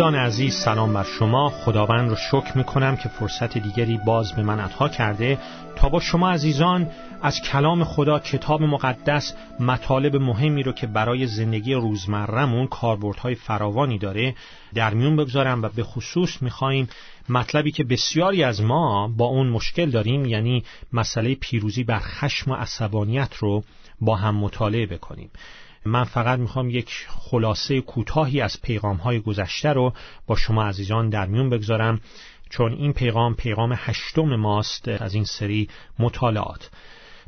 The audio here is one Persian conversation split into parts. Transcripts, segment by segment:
دوستان عزیز سلام بر شما. خداوند رو شکر می کنم که فرصت دیگری باز به من عطا کرده. تا با شما عزیزان از کلام خدا کتاب مقدس مطالب مهمی رو که برای زندگی روزمرهمون کاربردهای فراوانی داره در میون بگذارم و به خصوص می‌خواهیم مطلبی که بسیاری از ما با اون مشکل داریم یعنی مسئله پیروزی بر خشم و عصبانیت رو با هم مطالعه بکنیم. من فقط می‌خوام یک خلاصه کوتاهی از پیغام های گذشته رو با شما عزیزان در میون بگذارم چون این پیغام پیغام هشتم ماست از این سری مطالعات.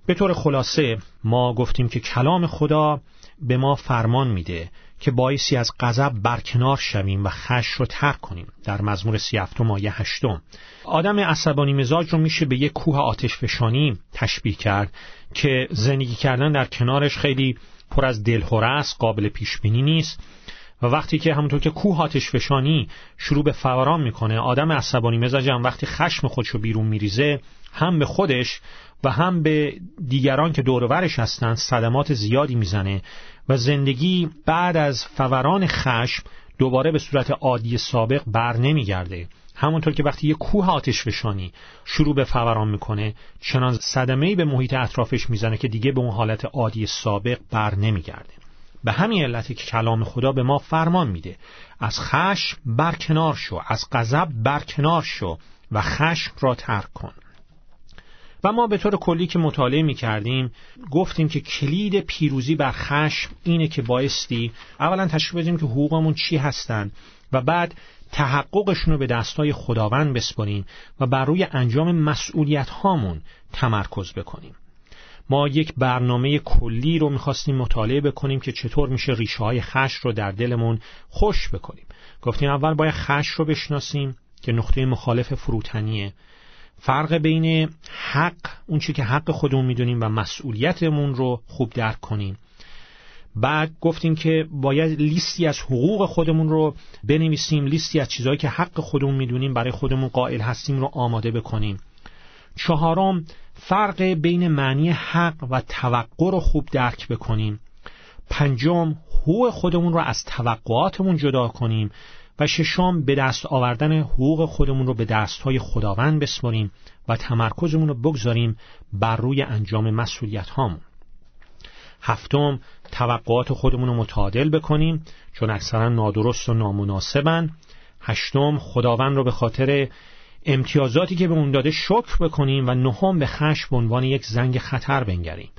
به طور خلاصه ما گفتیم که کلام خدا به ما فرمان میده که باعثی از غضب برکنار شویم و خش رو ترک کنیم. در مزمور سی هفتم آیه هشتم. آدم عصبانی مزاج رو میشه به یک کوه آتش فشانی تشبیه کرد که زندگی کردن در کنارش خیلی پر از دلهوره است قابل پیش بینی نیست. و وقتی که همونطور که کوه آتش فشانی شروع به فوران می‌کنه آدم عصبانی مزاج وقتی خشم خودشو بیرون میریزه هم به خودش و هم به دیگران که دورورش هستند صدمات زیادی می‌زنه. و زندگی بعد از فوران خشم دوباره به صورت عادی سابق بر نمیگرده. همونطور که وقتی یه کوه آتش فشانی شروع به فوران می‌کنه چنان صدمه به محیط اطرافش می‌زنه که دیگه به اون حالت عادی سابق بر نمیگرده. به همین علتی که کلام خدا به ما فرمان میده از خشم برکنار شو از غضب برکنار شو و خشم را ترک کن. و ما به طور کلی که مطالعه می کردیم گفتیم که کلید پیروزی بر خشم اینه که بایستی اولا تشکیل بدیم که حقوقمون چی هستند و بعد تحققشون رو به دستای خداوند بسپاریم و بر روی انجام مسئولیت هامون تمرکز بکنیم. ما یک برنامه کلی رو می‌خواستیم مطالعه بکنیم که چطور میشه ریشه های خش رو در دلمون خوش بکنیم. گفتیم اول باید خش رو بشناسیم که نقطه مخالف فروتنیه. فرق بین حق اون چی که حق خودمون می‌دونیم و مسئولیتمون رو خوب درک کنیم. بعد گفتیم که باید لیستی از حقوق خودمون رو بنویسیم لیستی از چیزهایی که حق خودمون می‌دونیم برای خودمون قائل هستیم رو آماده بکنیم. چهارم فرق بین معنی حق و توقع رو خوب درک بکنیم. پنجم حقوق خودمون رو از توقعاتمون جدا کنیم. و ششم به دست آوردن حقوق خودمون رو به دستهای خداوند بسپاریم و تمرکزمون رو بگذاریم بر روی انجام مسئولیت هامون هفتم توقعات خودمون رو متعادل بکنیم چون اکثرا نادرست و نامناسبن. هشتم خداوند رو به خاطر امتیازاتی که به اون داده شکر بکنیم و نهم به خشم به عنوان یک زنگ خطر بنگریم.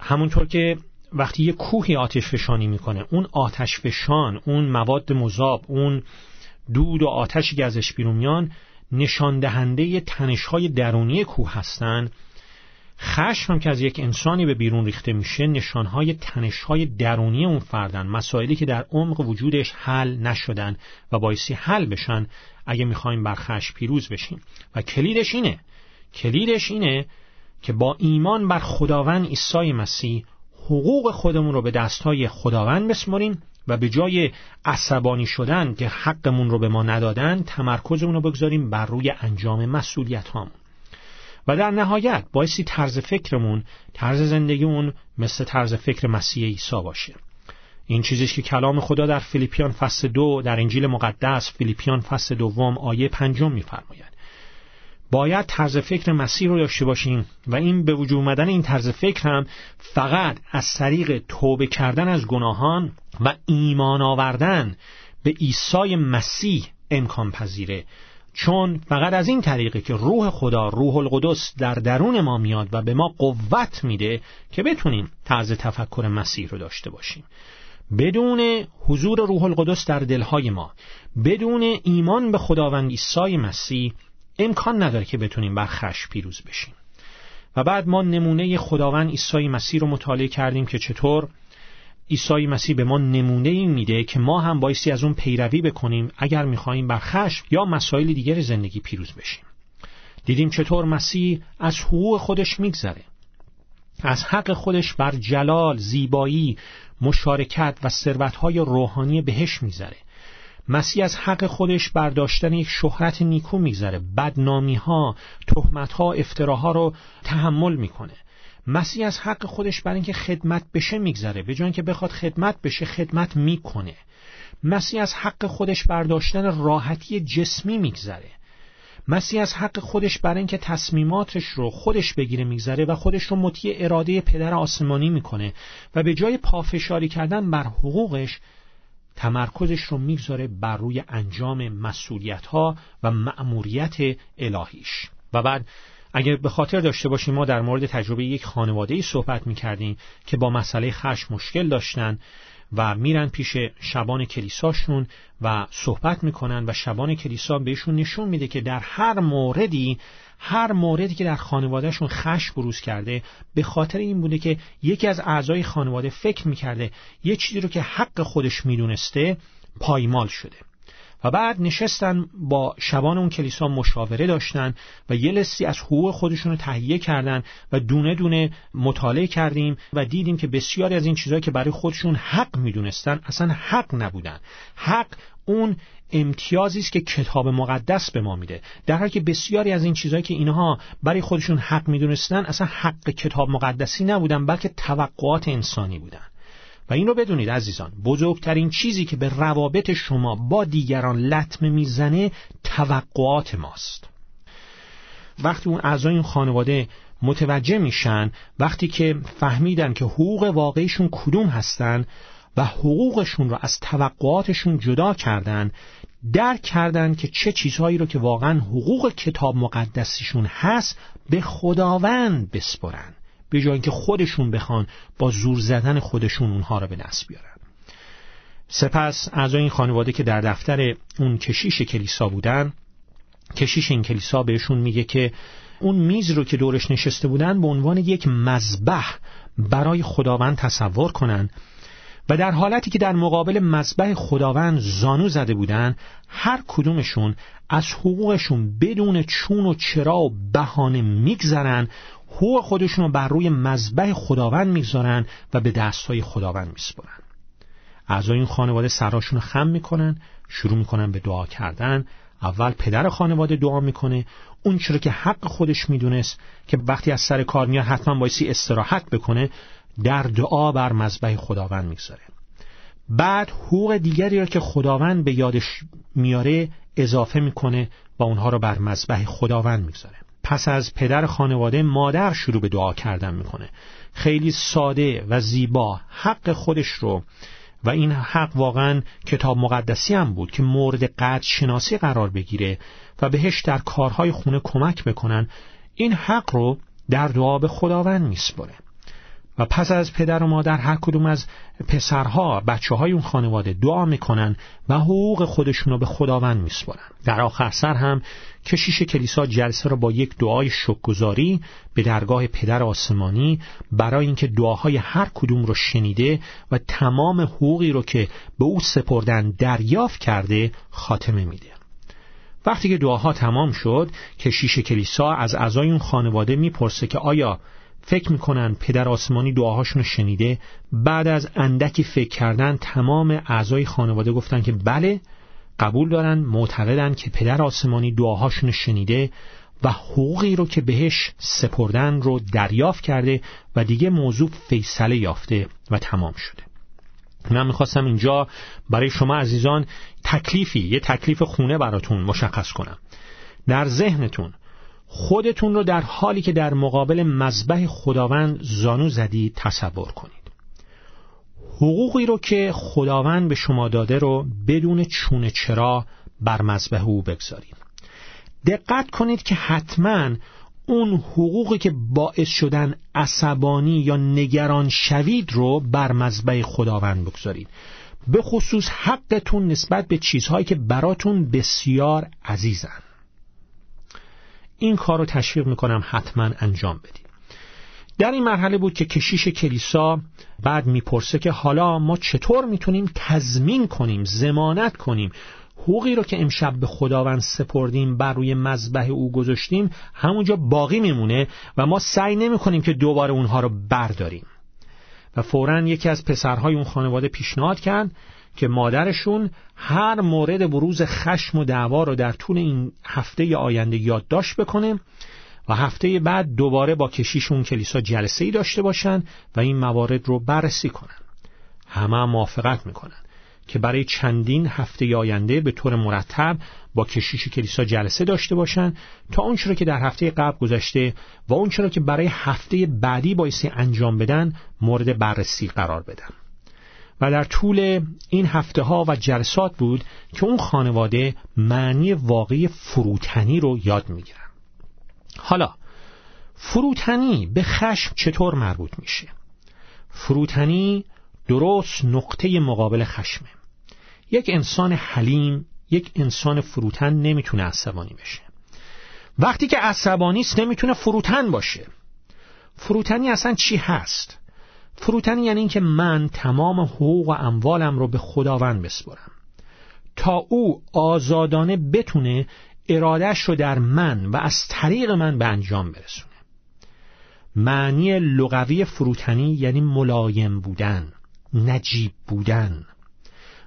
همونطور که وقتی یه کوهی آتش فشانی می‌کنه اون آتش فشان اون مواد مذاب اون دود و آتشی که ازش بیرون میان نشان دهنده تنشهای درونی کوه هستند خشم که از یک انسانی به بیرون ریخته میشه نشانهای تنشهای درونی اون فردن مسائلی که در عمق وجودش حل نشدن و بایستی حل بشن اگه می‌خوایم بر خشم پیروز بشیم. و کلیدش اینه کلیدش اینه که با ایمان بر خداوند عیسی مسیح حقوق خودمون رو به دستهای خداوند بسماریم و به جای عصبانی شدن که حقمون رو به ما ندادن تمرکزمون رو بگذاریم بر روی انجام مسئولیت هامون و در نهایت بایستی طرز فکرمون طرز زندگیمون مثل طرز فکر مسیح عیسی باشه. این چیزی که کلام خدا در فیلیپیان فصل دو در انجیل مقدس فیلیپیان فصل دوم آیه پنجم میفرماید. باید طرز فکر مسیح رو داشته باشیم و این به وجود اومدن این طرز فکر هم فقط از طریق توبه کردن از گناهان و ایمان آوردن به عیسی مسیح امکان پذیره چون فقط از این طریقه که روح خدا روح القدس در درون ما میاد و به ما قوت میده که بتونیم طرز تفکر مسیح رو داشته باشیم. بدون حضور روح القدس در دلهای ما بدون ایمان به خداوند عیسی مسیح امکان نداره که بتونیم بر خش پیروز بشیم. و بعد ما نمونه خداوند عیسی مسیح رو مطالعه کردیم که چطور عیسی مسیح به ما نمونه این میده که ما هم بایستی از اون پیروی بکنیم اگر می‌خواهیم بر خشم یا مسائل دیگر زندگی پیروز بشیم. دیدیم چطور مسیح از حقوق خودش میگذره. از حق خودش بر جلال، زیبایی، مشارکت و ثروتهای روحانی بهش می‌ذاره مسیح از حق خودش برداشتن یک شهرت نیکو میگذره. بدنامی ها تهمت ها افتراها رو تحمل می‌کنه. مسیح از حق خودش برای اینکه خدمت بشه میگذره. به جای که بخواد خدمت بشه خدمت می‌کنه. مسیح از حق خودش برداشتن راحتی جسمی میگذره. مسیح از حق خودش برای اینکه تصمیماتش رو خودش بگیره میگذره و خودش رو مطیع اراده پدر آسمانی می‌کنه و به جای پافشاری کردن بر حقوقش تمرکزش رو می‌گذاره بر روی انجام مسئولیت ها و مأموریت الهیش. و بعد اگر به خاطر داشته باشیم ما در مورد تجربه یک خانواده صحبت می کردیم که با مسئله خشم مشکل داشتن و میرن پیش شبان کلیساشون و صحبت می‌کنن و شبان کلیسا بهشون نشون میده که در هر موردی هر موردی که در خانوادهشون خشم بروز کرده به خاطر این بوده که یکی از اعضای خانواده فکر می‌کرده یه چیزی رو که حق خودش می‌دونسته پایمال شده. و بعد نشستن با شبان اون کلیسا مشاوره داشتن و یه لستی از حقوق خودشون رو تهیه کردن و دونه دونه مطالعه کردیم و دیدیم که بسیاری از این چیزهایی که برای خودشون حق می‌دونستن اصلا حق نبودن. حق اون امتیازی است که کتاب مقدس به ما میده. در حالی که بسیاری از این چیزهایی که اینها برای خودشون حق می‌دونستن اصلا حق کتاب مقدسی نبودن بلکه توقعات انسانی بودن. و این رو بدونید عزیزان بزرگترین چیزی که به روابط شما با دیگران لطمه می‌زنه توقعات ماست. وقتی اون اعضای این خانواده متوجه میشن وقتی که فهمیدن که حقوق واقعیشون کدوم هستن و حقوقشون رو از توقعاتشون جدا کردن درک کردن که چه چیزهایی رو که واقعا حقوق کتاب مقدسیشون هست به خداوند بسپرن. به جای اینکه خودشون بخوان با زور زدن خودشون اونها رو به دست بیارن. سپس اعضای این خانواده که در دفتر اون کشیش کلیسا بودن کشیش این کلیسا بهشون میگه که اون میز رو که دورش نشسته بودن به عنوان یک مذبح برای خداوند تصور کنن و در حالتی که در مقابل مذبح خداوند زانو زده بودن هر کدومشون از حقوقشون بدون چون و چرا و بهانه میگذرن حقوق خودشون رو بر روی مذبح خداوند می‌گذارن و به دستهای خداوند میسپرن اعضای این خانواده سراشون رو خم می‌کنن شروع می‌کنن به دعا کردن. اول پدر خانواده دعا می‌کنه. اون چرا که حق خودش می‌دونست که وقتی از سر کار میاد حتما بایستی استراحت بکنه در دعا بر مذبح خداوند می‌گذاره. بعد حقوق دیگری را که خداوند به یادش میاره اضافه می‌کنه و اونها رو بر مذبح خداوند می‌گذاره. پس از پدر خانواده مادر شروع به دعا کردن می‌کنه. خیلی ساده و زیبا حق خودش رو. و این حق واقعا کتاب مقدسی هم بود که مورد قدر شناسی قرار بگیره و بهش در کارهای خونه کمک بکنن. این حق رو در دعا به خداوند میسپره و پس از پدر و مادر هر کدوم از پسرها بچه های اون خانواده دعا می‌کنن و حقوق خودشون رو به خداوند میسپارن. در آخر سر هم کشیش کلیسا جلسه را با یک دعای شکگذاری به درگاه پدر آسمانی برای اینکه دعاهای هر کدوم رو شنیده و تمام حقوقی رو که به او سپردن دریافت کرده خاتمه میده. وقتی که دعاها تمام شد کشیش کلیسا از اعضای اون خانواده می‌پرسه که آیا فکر می‌کنن پدر آسمانی دعاهاشون شنیده. بعد از اندکی فکر کردن تمام اعضای خانواده گفتن که بله قبول دارن معتقدن که پدر آسمانی دعاهاشون شنیده و حقوقی رو که بهش سپردن رو دریافت کرده و دیگه موضوع فیصله یافته و تمام شده. من می‌خواستم اینجا برای شما عزیزان تکلیفی یه تکلیف خونه براتون مشخص کنم. در ذهنتون خودتون رو در حالی که در مقابل مذبح خداوند زانو زدید تصور کنید. حقوقی رو که خداوند به شما داده رو بدون چونه چرا بر مذبح او بگذارید. دقت کنید که حتما اون حقوقی که باعث شدن عصبانی یا نگران شوید رو بر مذبح خداوند بگذارید. به خصوص حقتون نسبت به چیزهایی که براتون بسیار عزیزن. این کار رو تشویق می‌کنم حتما انجام بدید در این مرحله بود که کشیش کلیسا بعد می‌پرسه که حالا ما چطور می‌تونیم تضمین کنیم زمانت کنیم؟ حقوقی رو که امشب به خداوند سپردیم بر روی مذبح او گذاشتیم همونجا باقی میمونه و ما سعی نمی کنیم که دوباره اونها رو برداریم. و فورا یکی از پسرهای اون خانواده پیشنهاد کرد که مادرشون هر مورد بروز خشم و دعوا رو در طول این هفته آینده یادداشت بکنه و هفته بعد دوباره با کشیشون کلیسا جلسه ای داشته باشن و این موارد رو بررسی کنن. همه هم موافقت می‌کنن که برای چندین هفته آینده به طور مرتب با کشیش کلیسا جلسه داشته باشند تا اون چرا که در هفته قبل گذشته و اون چرا که برای هفته بعدی بایستی انجام بدن مورد بررسی قرار بدن. و در طول این هفته ها و جلسات بود که اون خانواده معنی واقعی فروتنی رو یاد می‌گیرن. حالا فروتنی به خشم چطور مربوط میشه؟ فروتنی درست نقطه مقابل خشمه. یک انسان حلیم یک انسان فروتن نمی‌تونه عصبانی بشه. وقتی که عصبانی است نمی‌تونه فروتن باشه. فروتنی اصلا چی هست؟ فروتنی یعنی اینکه من تمام حقوق و اموالم رو به خداوند بسپرم. تا او آزادانه بتونه ارادش رو در من و از طریق من به انجام برسونه. معنی لغوی فروتنی یعنی ملایم بودن نجیب بودن.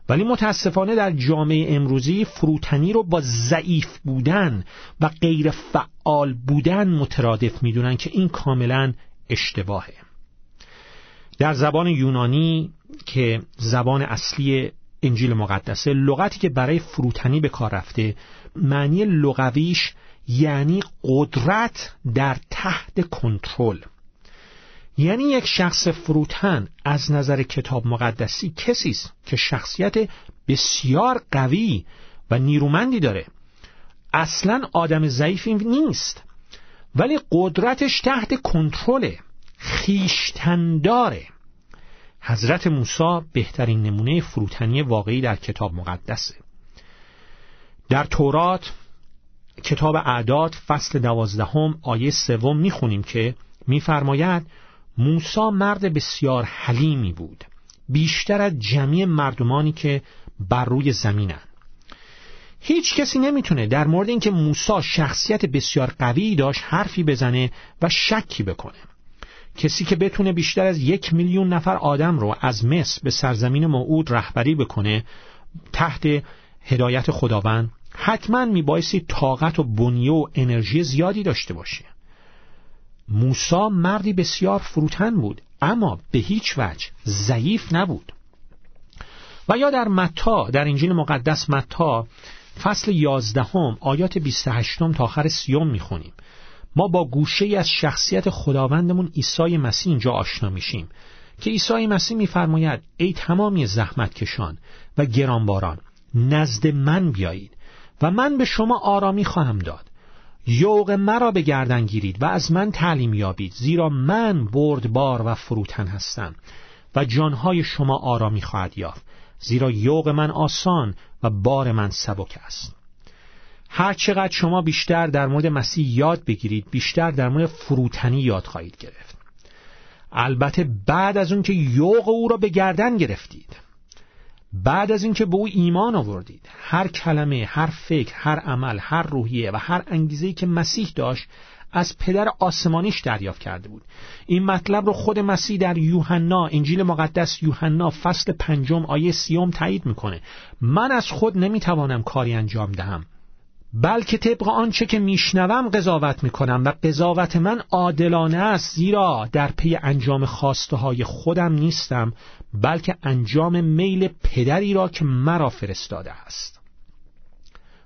ولی متاسفانه در جامعه امروزی فروتنی رو با ضعیف بودن و غیر فعال بودن مترادف می‌دونن که این کاملا اشتباهه. در زبان یونانی که زبان اصلی انجیل مقدسه لغتی که برای فروتنی به کار رفته معنی لغویش یعنی قدرت در تحت کنترل. یعنی یک شخص فروتن از نظر کتاب مقدسی کسی است که شخصیت بسیار قوی و نیرومندی داره. اصلا آدم ضعیفی نیست ولی قدرتش تحت کنترله. خیشتنداره حضرت موسی بهترین نمونه فروتنی واقعی در کتاب مقدسه در تورات کتاب اعداد فصل دوازدهم آیه سوم می‌خونیم که میفرماید موسا مرد بسیار حلیمی بود بیشتر از جمعی مردمانی که بر روی زمینن. هیچ کسی نمی‌تونه در مورد اینکه موسا شخصیت بسیار قوی داشت حرفی بزنه و شکی بکنه. کسی که بتونه بیشتر از یک میلیون نفر آدم رو از مصر به سرزمین موعود رهبری بکنه تحت هدایت خداوند حتما میبایستی طاقت و بنیه و انرژی زیادی داشته باشه موسا مردی بسیار فروتن بود اما به هیچ وجه ضعیف نبود. و یا در متا در انجیل مقدس متا فصل یازدهم آیات 28 تا آخر سیوم می‌خونیم. ما با گوشه از شخصیت خداوندمون عیسی مسیح اینجا آشنا میشیم که عیسی مسیح میفرماید ای تمامی زحمت کشان و گرانباران نزد من بیایید و من به شما آرامی خواهم داد. یوق مرا به گردن گیرید و از من تعلیم یابید زیرا من بردبار و فروتن هستم و جانهای شما آرامی خواهد یافت زیرا یوق من آسان و بار من سبک است. هر چقدر شما بیشتر در مورد مسیح یاد بگیرید بیشتر در مورد فروتنی یاد خواهید گرفت. البته بعد از اون که یوق او را به گردن گرفتید بعد از اینکه به او ایمان آوردید هر کلمه هر فکر هر عمل هر روحیه و هر انگیزه‌ای که مسیح داشت از پدر آسمانیش دریافت کرده بود. این مطلب رو خود مسیح در یوحنا انجیل مقدس یوحنا فصل پنجم آیه سیوم تایید می‌کنه. من از خود نمی‌توانم کاری انجام دهم. بلکه طبق آنچه که میشنوم قضاوت می‌کنم و قضاوت من عادلانه است زیرا در پی انجام خواسته های خودم نیستم بلکه انجام میل پدری را که مرا فرستاده است.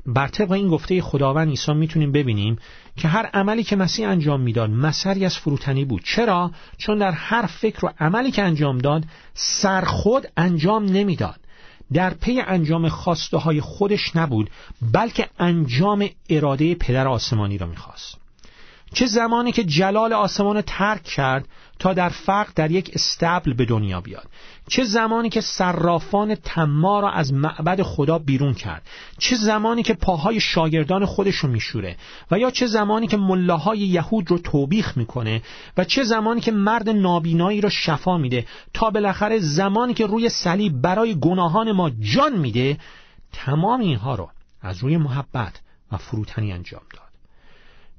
بر طبق این گفته خداوند عیسی می‌تونیم ببینیم که هر عملی که مسیح انجام می‌داد مسری از فروتنی بود. چرا؟ چون در هر فکر و عملی که انجام داد سرخود انجام نمی‌داد. در پی انجام خواسته های خودش نبود بلکه انجام اراده پدر آسمانی را می‌خواست. چه زمانی که جلال آسمان ترک کرد تا در فقر در یک استبل به دنیا بیاد. چه زمانی که صرافان تما را از معبد خدا بیرون کرد. چه زمانی که پاهای شاگردان خودش رو میشوره. و یا چه زمانی که ملاهای یهود رو توبیخ می‌کنه. و چه زمانی که مرد نابینایی رو شفا میده. تا بالاخره زمانی که روی صلیب برای گناهان ما جان میده. تمام اینها رو از روی محبت و فروتنی انجام داد.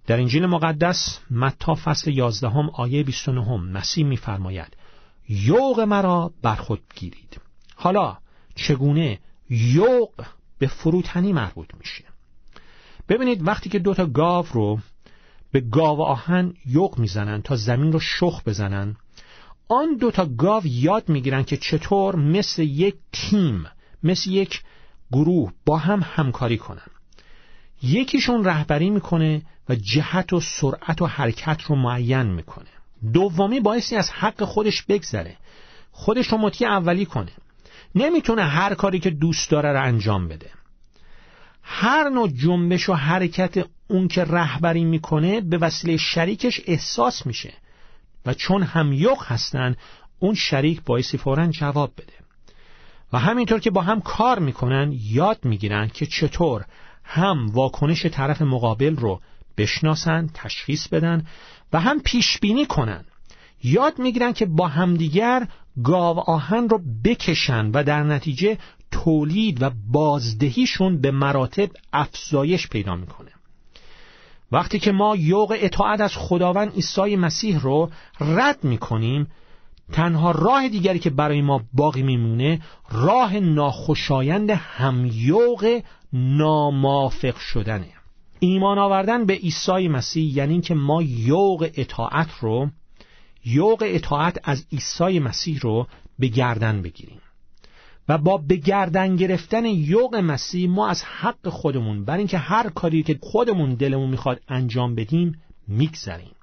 در انجیل مقدس متا فصل یازدهم آیه 29 مسیح میفرماید یوق مرا بر خود گیرید. حالا چگونه یوق به فروتنی مربوط میشه؟ ببینید وقتی که دوتا گاو رو به گاو آهن یوق می‌زنن تا زمین رو شخ بزنن آن دوتا گاو یاد می‌گیرن که چطور مثل یک تیم مثل یک گروه با هم همکاری کنن. یکیشون رهبری می‌کنه و جهت و سرعت و حرکت رو معین می‌کنه. دومی باعثی از حق خودش بگذره. خودش رو مطیع اولی کنه. نمی‌تونه هر کاری که دوست داره رو انجام بده. هر نوع جنبش و حرکت اون که رهبری می‌کنه به وسیله شریکش احساس میشه. و چون هم یق هستن اون شریک باعثی فورا جواب بده. و همینطور که با هم کار می‌کنن یاد می‌گیرن که چطور هم واکنش طرف مقابل رو بشناسن تشخیص بدن و هم پیش بینی کنن. یاد می‌گیرن که با همدیگر گاو آهن رو بکشن و در نتیجه تولید و بازدهیشون به مراتب افزایش پیدا می‌کنه. وقتی که ما یوق اطاعت از خداوند عیسی مسیح رو رد می‌کنیم تنها راه دیگری که برای ما باقی میمونه راه ناخوشایند همیوق نامافق شدنه. ایمان آوردن به عیسی مسیح یعنی که ما یوق اطاعت رو یوق اطاعت از عیسی مسیح رو به گردن بگیریم. و با به گردن گرفتن یوق مسیح ما از حق خودمون بر اینکه هر کاری که خودمون دلمون می‌خواد انجام بدیم میگذریم.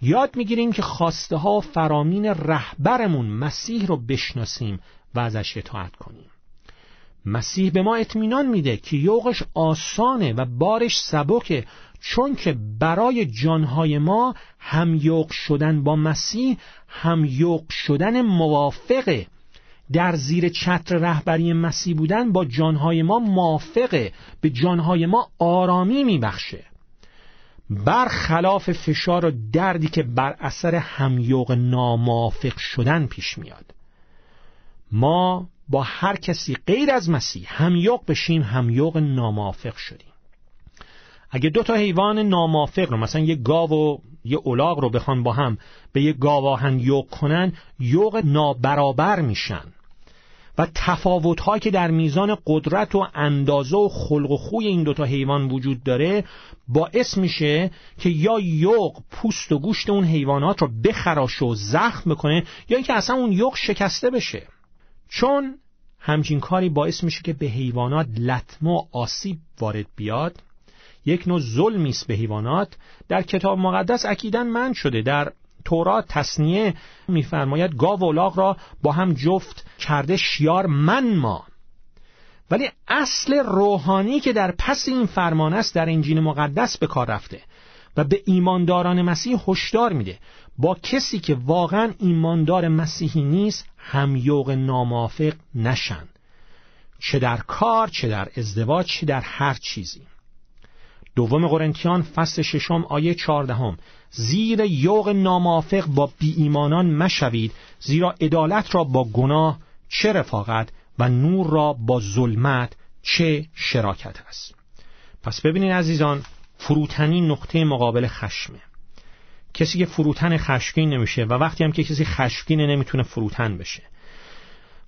یاد می‌گیریم که خواسته ها فرامین رهبرمون مسیح رو بشناسیم و ازش اطاعت کنیم. مسیح به ما اطمینان میده که یوغش آسانه و بارش سبکه چون که برای جانهای ما همیوق شدن با مسیح همیوق شدن موافقه. در زیر چتر رهبری مسیح بودن با جانهای ما موافقه به جانهای ما آرامی میبخشه. برخلاف فشار و دردی که بر اثر همیوق ناموافق شدن پیش میاد. ما با هر کسی غیر از مسیح همیوق بشیم همیوق ناموافق شدیم. اگه دو تا حیوان ناموافق رو مثلا یه گاو و یه اولاغ رو بخوان با هم به یه گاواهن یوق کنن یوق نابرابر میشن. و تفاوتهایی که در میزان قدرت و اندازه و خلق و خوی این دوتا حیوان وجود داره باعث میشه که یا یوق پوست و گوشت اون حیوانات رو بخراشه و زخم بکنه یا اینکه اصلا اون یوق شکسته بشه. چون همچین کاری باعث میشه که به حیوانات لطمه و آسیب وارد بیاد. یک نوع ظلمی است به حیوانات. در کتاب مقدس اکیدا من شده. در تورات تصنیه میفرماید گاو و الاغ را با هم جفت کرده شیار من ما. ولی اصل روحانی که در پس این فرمان است در انجیل مقدس به کار رفته و به ایمانداران مسیح هشدار میده. با کسی که واقعا ایماندار مسیحی نیست همیوق نامافق نشن. چه در کار چه در ازدواج چه در هر چیزی. دوم قرنتیان فصل ششم آیه چهاردهم. زیر یوق نامافق با بی ایمانان مشوید زیرا عدالت را با گناه چه رفاقت و نور را با ظلمت چه شراکت است. پس ببینید عزیزان فروتنی نقطه مقابل خشمه. کسی که فروتن خشمگین نمیشه و وقتی هم که کسی خشمگینه نمی‌تونه فروتن بشه.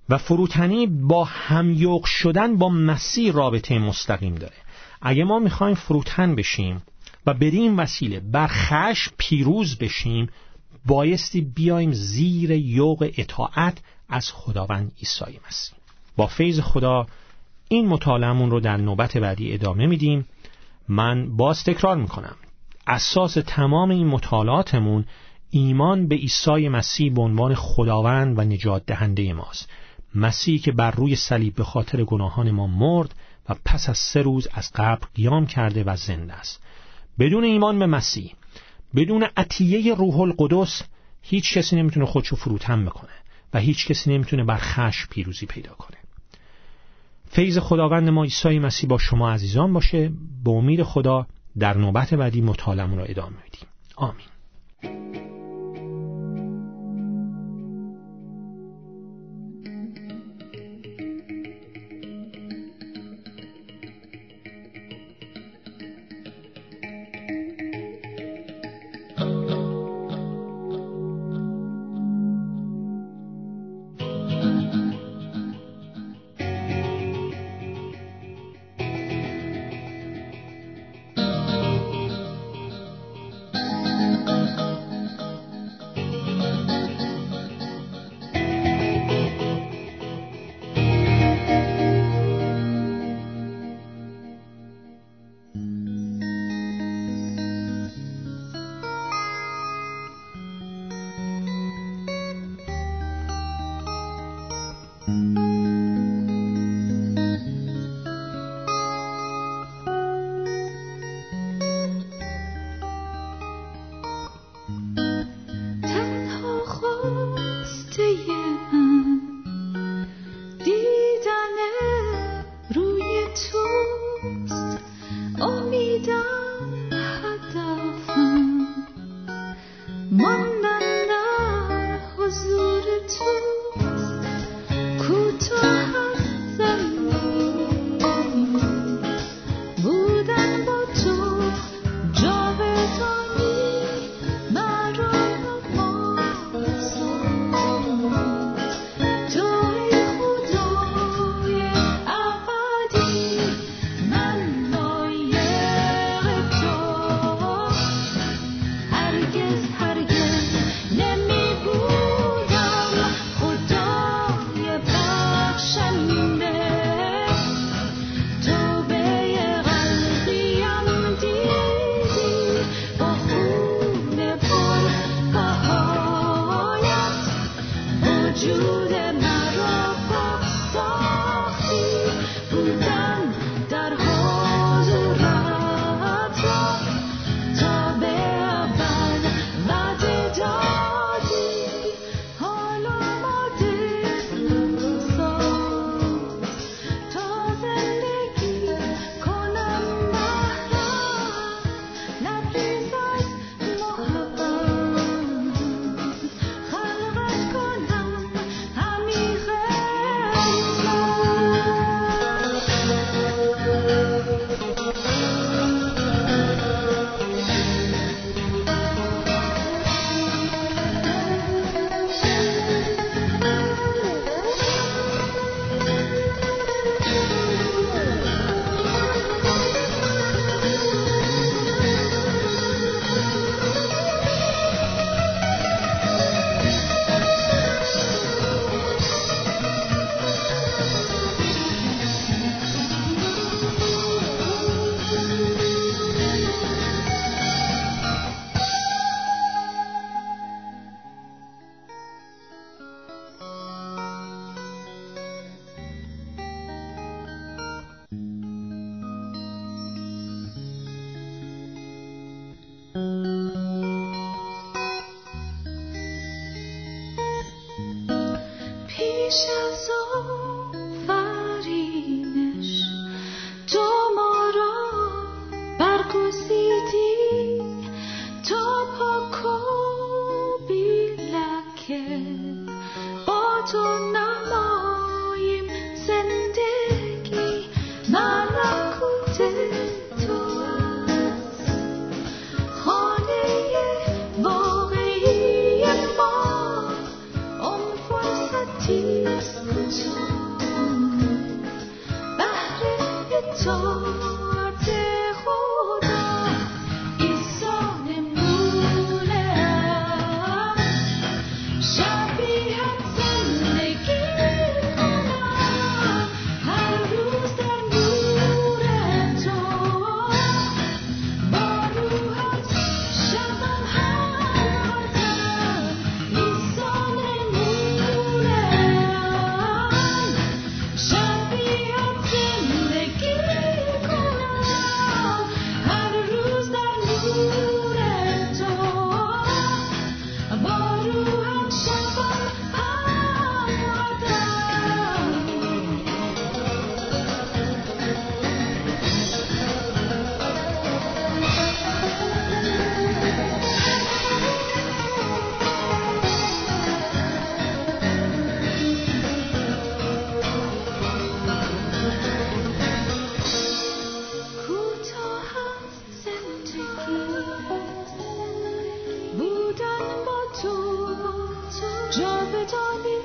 و فروتنی با همیوق شدن با مسیح رابطه مستقیم داره. اگه ما می‌خوایم فروتن بشیم و بدین وسیله بر خشم پیروز بشیم بایستی بیایم زیر یوق اطاعت از خداوند عیسی مسیح. با فیض خدا این مطالعمون رو در نوبت بعدی ادامه میدیم. من باز تکرار می‌کنم. اساس تمام این مطالعاتمون ایمان به عیسی مسیح به عنوان خداوند و نجات دهنده ماست. مسیحی که بر روی صلیب به خاطر گناهان ما مرد و پس از سه روز از قبر قیام کرده و زنده است. بدون ایمان به مسیح بدون عطیه روح القدس هیچ کسی نمی‌تونه خودشو فروتن بکنه و هیچ کسی نمی‌تونه بر خش پیروزی پیدا کنه. فیض خداوند ما عیسی مسیح با شما عزیزان باشه. به امید خدا در نوبت بعدی مطالعه را ادامه میدیم. آمین. 下走 بودن